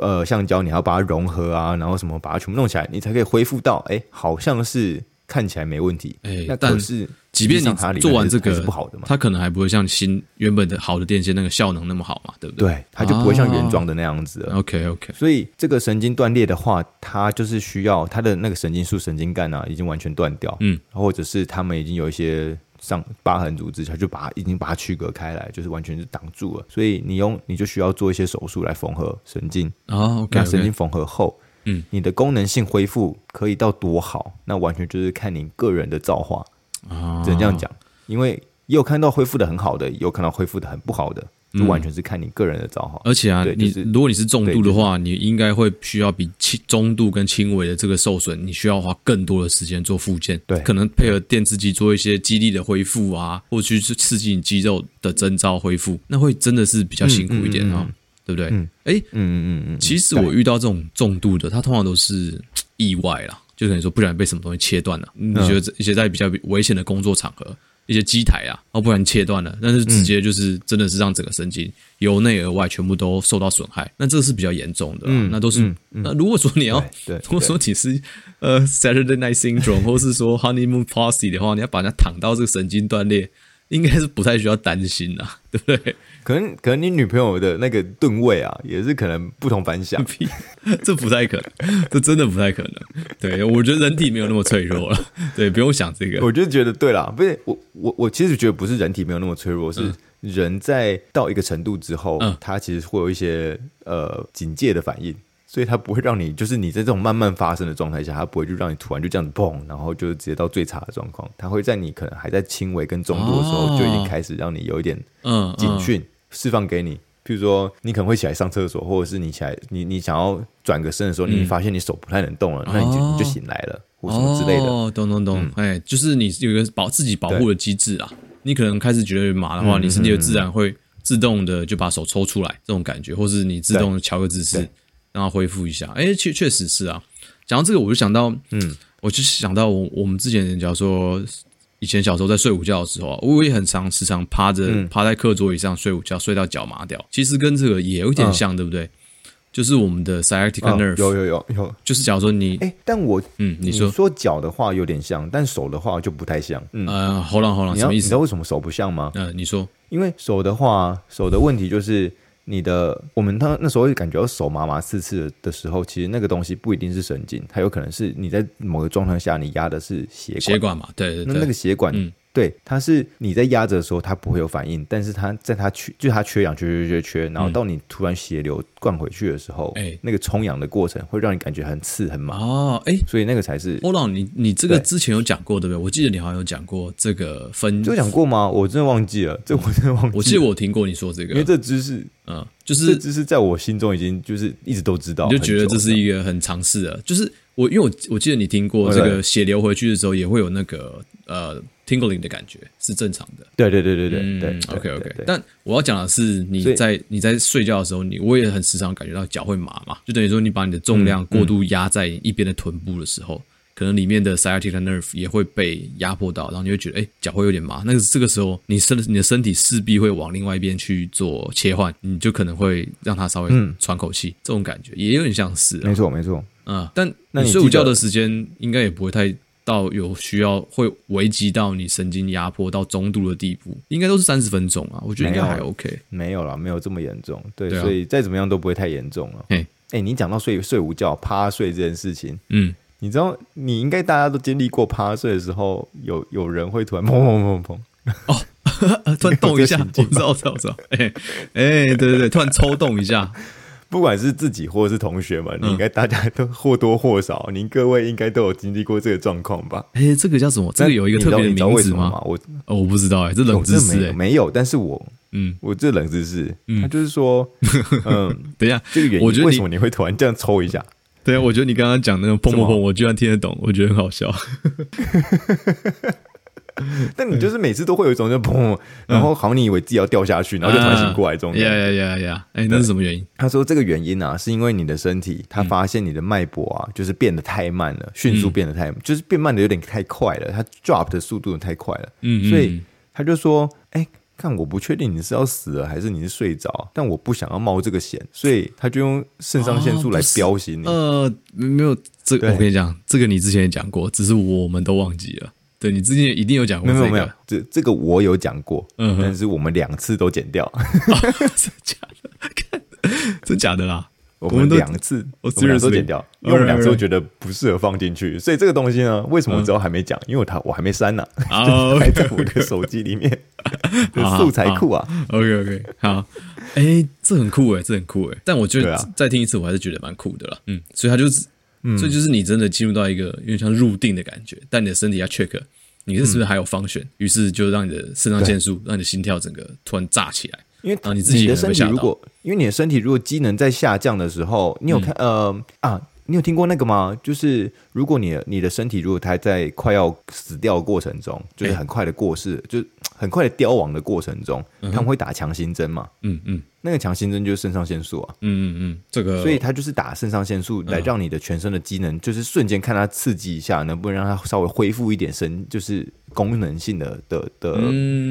呃，橡胶你要把它融合啊，然后什么把它全部弄起来，你才可以恢复到，哎，好像是看起来没问题。哎，那但是即便你做完这个是不好的嘛，它可能还不会像新原本的好的电线那个效能那么好嘛，对不对？对，它就不会像原装的那样子。OK OK，所以这个神经断裂的话，它就是需要它的那个神经束、神经干啊，已经完全断掉，嗯，或者是他们已经有一些。上疤痕组织，它就把它已经把它区隔开来，就是完全是挡住了。所以你用你就需要做一些手术来缝合神经啊。Oh, okay, okay. 那神经缝合后，嗯，你的功能性恢复可以到多好？那完全就是看你个人的造化啊。只能这样讲，因为也有看到恢复的很好的，也有看到恢复的很不好的。就完全是看你个人的造化，而且啊，你如果你是重度的话，你应该会需要比轻中度跟轻微的这个受损，你需要花更多的时间做复健，对，可能配合电刺激做一些肌力的恢复啊，或去刺激你肌肉的征召恢复，那会真的是比较辛苦一点啊，对不对？哎，嗯嗯嗯嗯，其实我遇到这种重度的，他通常都是意外啦，就等于说不小心被什么东西切断了，你觉得一些在比较危险的工作场合。一些机台啊，哦，不然切断了，但是直接就是真的是让整个神经由内而外全部都受到损害，那这是比较严重的，那都是。那如果说你要，如果说你是呃 Saturday Night Syndrome 或是说 Honeymoon Party 的话，你要把它躺到这个神经断裂，应该是不太需要担心啊，对不对？可能可能你女朋友的那个吨位啊，也是可能不同凡响，这不太可能，这真的不太可能。对，我觉得人体没有那么脆弱了，对，不用想这个。我就觉得对啦，不是我我我其实觉得不是人体没有那么脆弱，是人在到一个程度之后，嗯，他其实会有一些呃警戒的反应。所以它不会让你，就是你在这种慢慢发生的状态下，它不会就让你突然就这样子砰，然后就直接到最差的状况。它会在你可能还在轻微跟中度的时候，就已经开始让你有一点嗯警讯释放给你。譬如说，你可能会起来上厕所，或者是你起来你你想要转个身的时候，你发现你手不太能动了，那你就你就醒来了，或什么之类的。哦，懂懂懂，哎，就是你有一个保自己保护的机制啊。你可能开始觉得麻的话，你身体就自然会自动的就把手抽出来，这种感觉，或是你自动的调个姿势。让他恢复一下，哎，确确实是啊。讲到这个，我就想到，嗯，我就想到我我们之前，假如说以前小时候在睡午觉的时候啊，我也很常时常趴着趴在课桌椅上睡午觉，睡到脚麻掉。其实跟这个也有点像，对不对？就是我们的 sciatic nerve，有有有有。就是假如说你，哎，但我，嗯，你说说脚的话有点像，但手的话就不太像。嗯，喉咙喉咙，什么意思？你知道为什么手不像吗？嗯，你说，因为手的话，手的问题就是。你的我们他那时候会感觉到手麻麻刺刺的时候，其实那个东西不一定是神经，它有可能是你在某个状态下你压的是血管，血管嘛，对对对，那那个血管。嗯对，它是你在压着的时候，它不会有反应，但是它在它缺，就它缺氧，缺缺缺缺，然后到你突然血流灌回去的时候，哎、嗯，那个充氧的过程会让你感觉很刺很麻哦，哎，所以那个才是。欧朗，你你这个之前有讲过对不对？我记得你好像有讲过这个分，有讲过吗？我真的忘记了，这我真的忘记了。我记得我听过你说这个，因为这知识，嗯，就是这知识在我心中已经就是一直都知道，你就觉得这是一个很常识的，就是我因为我我记得你听过这个血流回去的时候也会有那个呃。Tingling 的感觉是正常的，对对对对对对。嗯，OK OK。但我要讲的是，你在你在睡觉的时候，你我也很时常感觉到脚会麻嘛，就等于说你把你的重量过度压在一边的臀部的时候，可能里面的 sciatic nerve 也会被压迫到，然后你会觉得哎脚会有点麻。那个这个时候，你身你的身体势必会往另外一边去做切换，你就可能会让它稍微喘口气，这种感觉也有点像是。没错没错。嗯，但你睡午觉的时间应该也不会太。到有需要会危及到你神经压迫到中度的地步，应该都是三十分钟啊，我觉得应该还 OK。没有啦，没有这么严重。对，所以再怎么样都不会太严重了。哎哎，你讲到睡睡午觉趴睡这件事情，嗯，你知道你应该大家都经历过趴睡的时候，有有人会突然砰砰砰砰哦，突然动一下，我知道，我知道，我知道。哎哎，对对对，突然抽动一下。不管是自己或者是同学们，你应该大家都或多或少，您各位应该都有经历过这个状况吧？哎，这个叫什么？这个有一个特别的名字吗？我我不知道哎，这冷知识没有，但是我嗯，我这冷知识，他就是说，嗯，等一下，这个原因，我觉得为什么你会突然这样抽一下？对啊，我觉得你刚刚讲那个砰砰砰，我居然听得懂，我觉得很好笑。但你就是每次都会有一种就砰，然后好像你以为自己要掉下去，然后就突然醒过来这种。呀呀呀呀！哎，那是什么原因？他说这个原因啊，是因为你的身体他发现你的脉搏啊，就是变得太慢了，迅速变得太，就是变慢的有点太快了，它 drop 的速度太快了。嗯，所以他就说，哎，看我不确定你是要死了还是你是睡着，但我不想要冒这个险，所以他就用肾上腺素来飙醒你。呃，没有这个，我跟你讲，这个你之前也讲过，只是我们都忘记了。对，你之前一定有讲过，没有没有，这这个我有讲过，嗯，但是我们两次都剪掉，真假的？真假的啦？我们两次我们两次都剪掉，因为我们两次都觉得不适合放进去，所以这个东西呢，为什么之后还没讲？因为它我还没删呢，还在我的手机里面 素材库啊。OK OK，好，哎，这很酷哎，这很酷哎，但我觉得再听一次，我还是觉得蛮酷的啦。嗯，所以他就是。嗯，所以就是你真的进入到一个有点像入定的感觉，但你的身体要 check，你是不是还有 function？于是就让你的肾上腺素，让你的心跳整个突然炸起来。因为啊，你自己的身体如果，因为你的身体如果机能在下降的时候，你有看呃啊，你有听过那个吗？就是如果你你的身体如果它在快要死掉的过程中，就是很快的过世，就很快的凋亡的过程中，他们会打强心针嘛？嗯嗯。那个强心针就是肾上腺素啊，嗯嗯嗯，这个，所以它就是打肾上腺素来让你的全身的机能，就是瞬间看它刺激一下，能不能让它稍微恢复一点神，就是功能性的的的，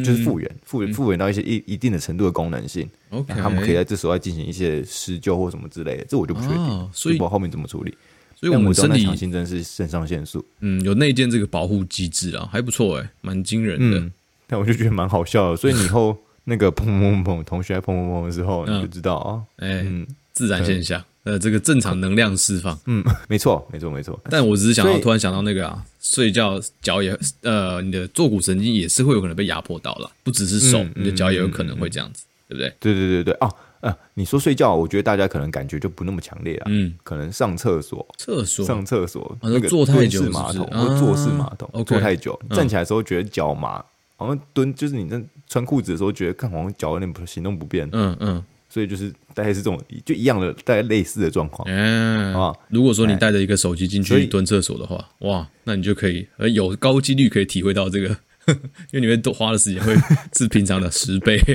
就是复原复复原到一些一一定的程度的功能性。OK，他们可以在这时候来进行一些施救或什么之类的，这我就不确定，所以我后面怎么处理。所以我们身体强心针是肾上腺素，嗯，有内建这个保护机制啊，还不错哎，蛮惊人的。但我就觉得蛮好笑的。所以你以后那个砰砰砰，同学在砰砰砰的时候，你就知道啊，哎，嗯，自然现象，呃，这个正常能量释放，嗯，没错，没错，没错。但我只是想到，突然想到那个啊，睡觉脚也呃，你的坐骨神经也是会有可能被压迫到了，不只是手，你的脚也有可能会这样子，对不对？对对对对，哦。啊，你说睡觉，我觉得大家可能感觉就不那么强烈了。嗯，可能上厕所，厕所上厕所，那个坐太久马桶或坐式马桶坐太久，站起来的时候觉得脚麻，好像蹲就是你在穿裤子的时候觉得看好像脚有点不行动不便。嗯嗯，所以就是大概是这种就一样的，大概类似的状况。嗯啊，如果说你带着一个手机进去蹲厕所的话，哇，那你就可以呃有高几率可以体会到这个，因为你会多花的时间会是平常的十倍。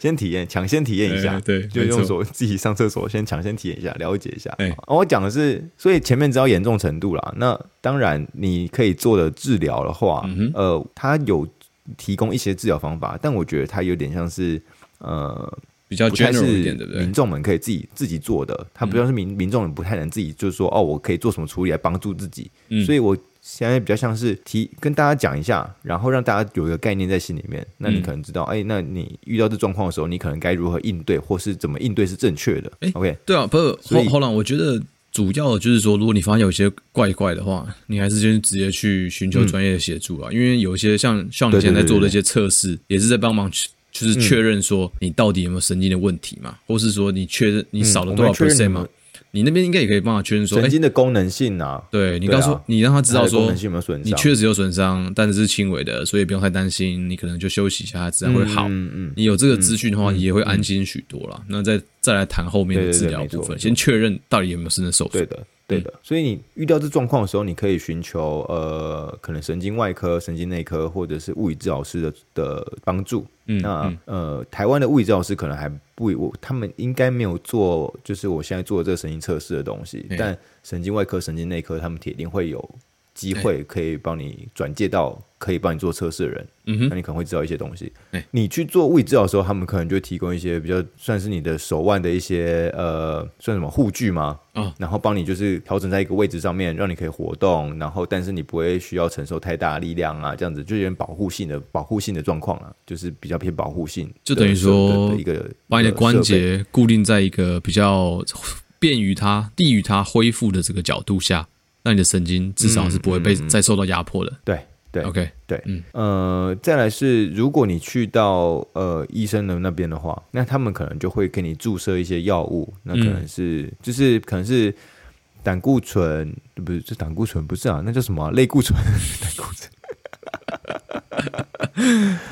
先体验，抢先体验一下，欸、对，就用手自己上厕所，先抢先体验一下，了解一下。欸、我讲的是，所以前面知道严重程度啦。那当然，你可以做的治疗的话，嗯、呃，它有提供一些治疗方法，但我觉得它有点像是呃，比较 general 一点，对不对？民众们可以自己自己做的，它不像是民、嗯、民众们不太能自己，就是说，哦，我可以做什么处理来帮助自己。嗯、所以我。现在比较像是提跟大家讲一下，然后让大家有一个概念在心里面。那你可能知道，哎、嗯欸，那你遇到这状况的时候，你可能该如何应对，或是怎么应对是正确的。哎、欸，OK，对啊，不是，后后来我觉得主要的就是说，如果你发现有些怪怪的话，你还是先直接去寻求专业的协助啊。嗯、因为有一些像像你现在做的一些测试，也是在帮忙去，就是确认说你到底有没有神经的问题嘛，或是说你确认你少了多少 percent 吗？你那边应该也可以帮他确认说神经的功能性啊，对，你告诉你让他知道说你确实有损伤，但是是轻微的，所以不用太担心，你可能就休息一下，它自然会好。嗯嗯，你有这个资讯的话，也会安心许多了。那再再来谈后面的治疗部分，先确认到底有没有真的受损。对的。对的，所以你遇到这状况的时候，你可以寻求呃，可能神经外科、神经内科或者是物理治疗师的的帮助。嗯，那嗯呃，台湾的物理治疗师可能还不，我他们应该没有做，就是我现在做的这个神经测试的东西。嗯、但神经外科、神经内科，他们铁定会有机会可以帮你转介到可以帮你做测试的人。嗯哼，那你可能会知道一些东西。欸、你去做物理治疗的时候，他们可能就会提供一些比较算是你的手腕的一些呃，算什么护具吗？哦，然后帮你就是调整在一个位置上面，让你可以活动，然后但是你不会需要承受太大的力量啊，这样子就有点保护性的保护性的状况啊，就是比较偏保护性，就等于说一个把你的关节固定在一个比较便于它、利于它恢复的这个角度下，那你的神经至少是不会被再受到压迫的。对。对，OK，对，嗯，呃，再来是，如果你去到呃医生的那边的话，那他们可能就会给你注射一些药物，那可能是，嗯、就是可能是胆固醇，不是，这胆固醇不是啊，那叫什么、啊？类固醇，胆固醇，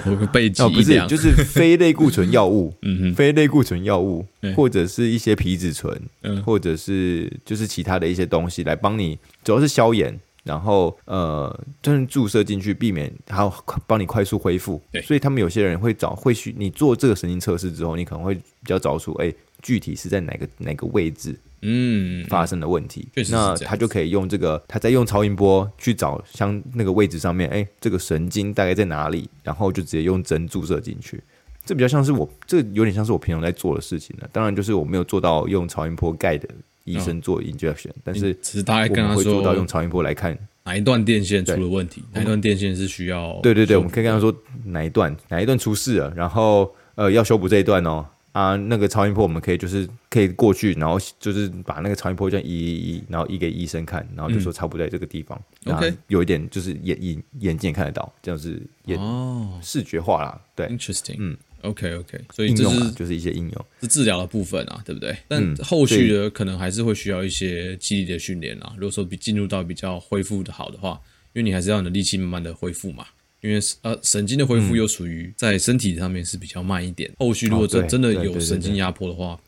我个背脊哦，不是，就是非类固醇药物，嗯哼，非类固醇药物，嗯、或者是一些皮质醇，嗯，或者是就是其他的一些东西来帮你，主要是消炎。然后呃，就是注射进去，避免还有帮你快速恢复。所以他们有些人会找，会去你做这个神经测试之后，你可能会比较找出，哎，具体是在哪个哪个位置，嗯，发生的问题。嗯、那他就可以用这个，他在用超音波去找像那个位置上面，哎，这个神经大概在哪里，然后就直接用针注射进去。这比较像是我，这有点像是我平常在做的事情了。当然，就是我没有做到用超音波盖的。医生做 injection，但是只是大概跟他说，会做到用超音波来看哪一段电线出了问题，哪一段电线是需要。对对对，我们可以跟他说哪一段哪一段出事了，然后呃要修补这一段哦啊，那个超音波我们可以就是可以过去，然后就是把那个超音波这样移移移，然后移给医生看，然后就说差不多在这个地方。OK，有一点就是眼眼眼睛也看得到，这样是眼哦视觉化啦。对，interesting，嗯。OK OK，所以这是就是一些应用，是治疗的部分啊，对不对？但后续的可能还是会需要一些肌力的训练啊。如果说比进入到比较恢复的好的话，因为你还是要你的力气慢慢的恢复嘛。因为呃神经的恢复又属于在身体上面是比较慢一点。后续如果真真的有神经压迫的话。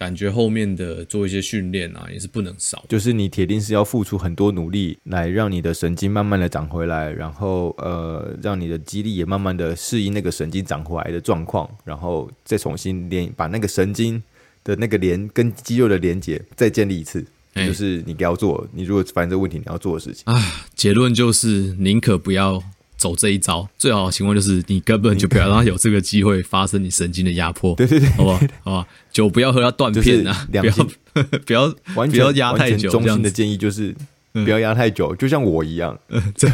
感觉后面的做一些训练啊，也是不能少。就是你铁定是要付出很多努力，来让你的神经慢慢的长回来，然后呃，让你的肌力也慢慢的适应那个神经长回来的状况，然后再重新连把那个神经的那个连跟肌肉的连接再建立一次，欸、就是你要做，你如果发现这个问题，你要做的事情啊。结论就是宁可不要。走这一招，最好的情况就是你根本就不要让他有这个机会发生你神经的压迫，对对对，好不好？好吧，酒不要喝到断片啊，不要不要完全不要压太久。中心的建议就是不要压太久，就像我一样，就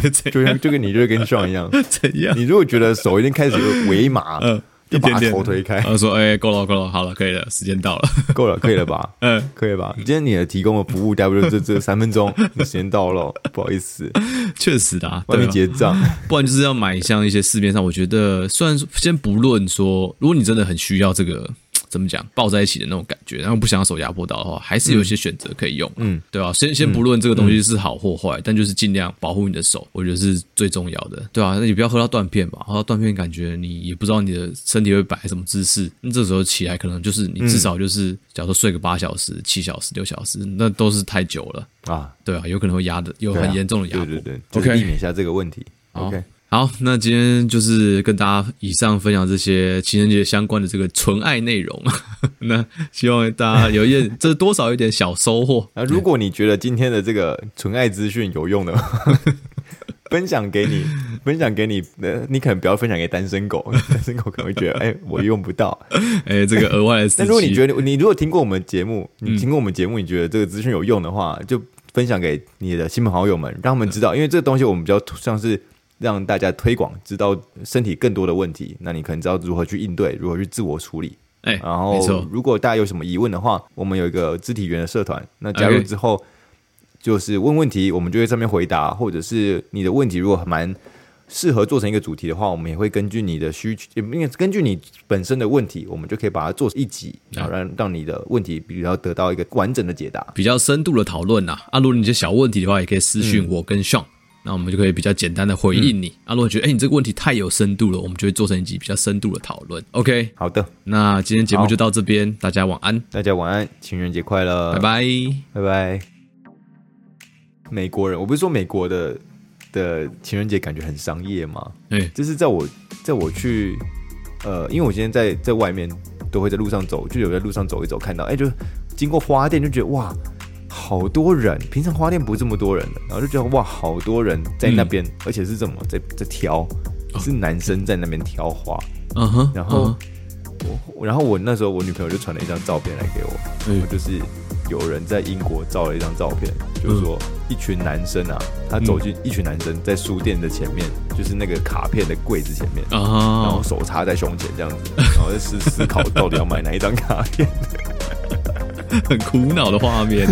像就跟你就跟 Sean 一样，怎样？你如果觉得手已经开始微麻，嗯。就把头推开，他说：“哎，够了，够了，好了，可以了，时间到了，够了，可以了吧？嗯，可以吧？今天你也提供的服务，W 这这三分钟，时间到了，不好意思，确实的，帮你结账，不然就是要买像一些市面上，我觉得，虽然先不论说，如果你真的很需要这个。”怎么讲，抱在一起的那种感觉，然后不想要手压迫到的话，还是有一些选择可以用，嗯，对吧？先先不论这个东西是好或坏，但就是尽量保护你的手，我觉得是最重要的，对吧？那你不要喝到断片吧，喝到断片，感觉你也不知道你的身体会摆什么姿势，那这时候起来可能就是你至少就是，假如说睡个八小时、七小时、六小时，那都是太久了啊，对啊，有可能会压的有很严重的压迫，对对对，OK，避免一下这个问题，OK。好，那今天就是跟大家以上分享这些情人节相关的这个纯爱内容。那希望大家有一点，这多少有点小收获。啊，如果你觉得今天的这个纯爱资讯有用的话，分享给你，分享给你，呃，你可能不要分享给单身狗，单身狗可能会觉得，哎、欸，我用不到，哎、欸，这个额外的。但如果你觉得你如果听过我们节目，你听过我们节目，你觉得这个资讯有用的话，就分享给你的亲朋好友们，让他们知道，因为这个东西我们比较像是。让大家推广，知道身体更多的问题，那你可能知道如何去应对，如何去自我处理。哎、欸，然后如果大家有什么疑问的话，我们有一个肢体语言的社团，那加入之后就是问问题，我们就会上面回答，或者是你的问题如果蛮适合做成一个主题的话，我们也会根据你的需求，因为根据你本身的问题，我们就可以把它做一集，然后让让你的问题比较得到一个完整的解答，比较深度的讨论呐。啊，如果你这小问题的话，也可以私信我跟 Sean。那我们就可以比较简单的回应你。阿、嗯、罗、啊、觉得，哎、欸，你这个问题太有深度了，我们就会做成一集比较深度的讨论。OK，好的，那今天节目就到这边，大家晚安，大家晚安，情人节快乐，拜拜，拜拜。美国人，我不是说美国的的情人节感觉很商业吗？哎、欸，就是在我在我去，呃，因为我今天在在外面都会在路上走，就有在路上走一走，看到，哎、欸，就经过花店，就觉得哇。好多人，平常花店不是这么多人的，然后就觉得哇，好多人在那边，嗯、而且是怎么在在挑，是男生在那边挑花，嗯哼，然后、嗯、我，然后我那时候我女朋友就传了一张照片来给我，嗯，就是有人在英国照了一张照片，嗯、就是说一群男生啊，他走进一群男生在书店的前面，就是那个卡片的柜子前面，然后手插在胸前这样子，然后在思思考到底要买哪一张卡片。很苦恼的画面，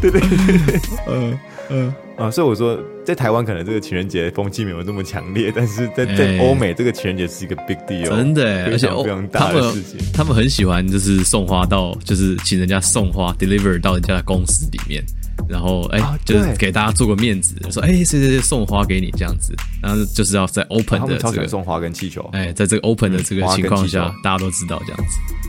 对 对对，嗯嗯。啊，所以我说，在台湾可能这个情人节风气没有那么强烈，但是在在欧美，这个情人节是一个 big deal，真的，而且非常大的事情。他们很喜欢，就是送花到，就是请人家送花 deliver 到人家的公司里面，然后哎，就是给大家做个面子，说哎，谁谁谁送花给你这样子，然后就是要在 open 的这个送花跟气球，哎，在这个 open 的这个情况下，大家都知道这样子。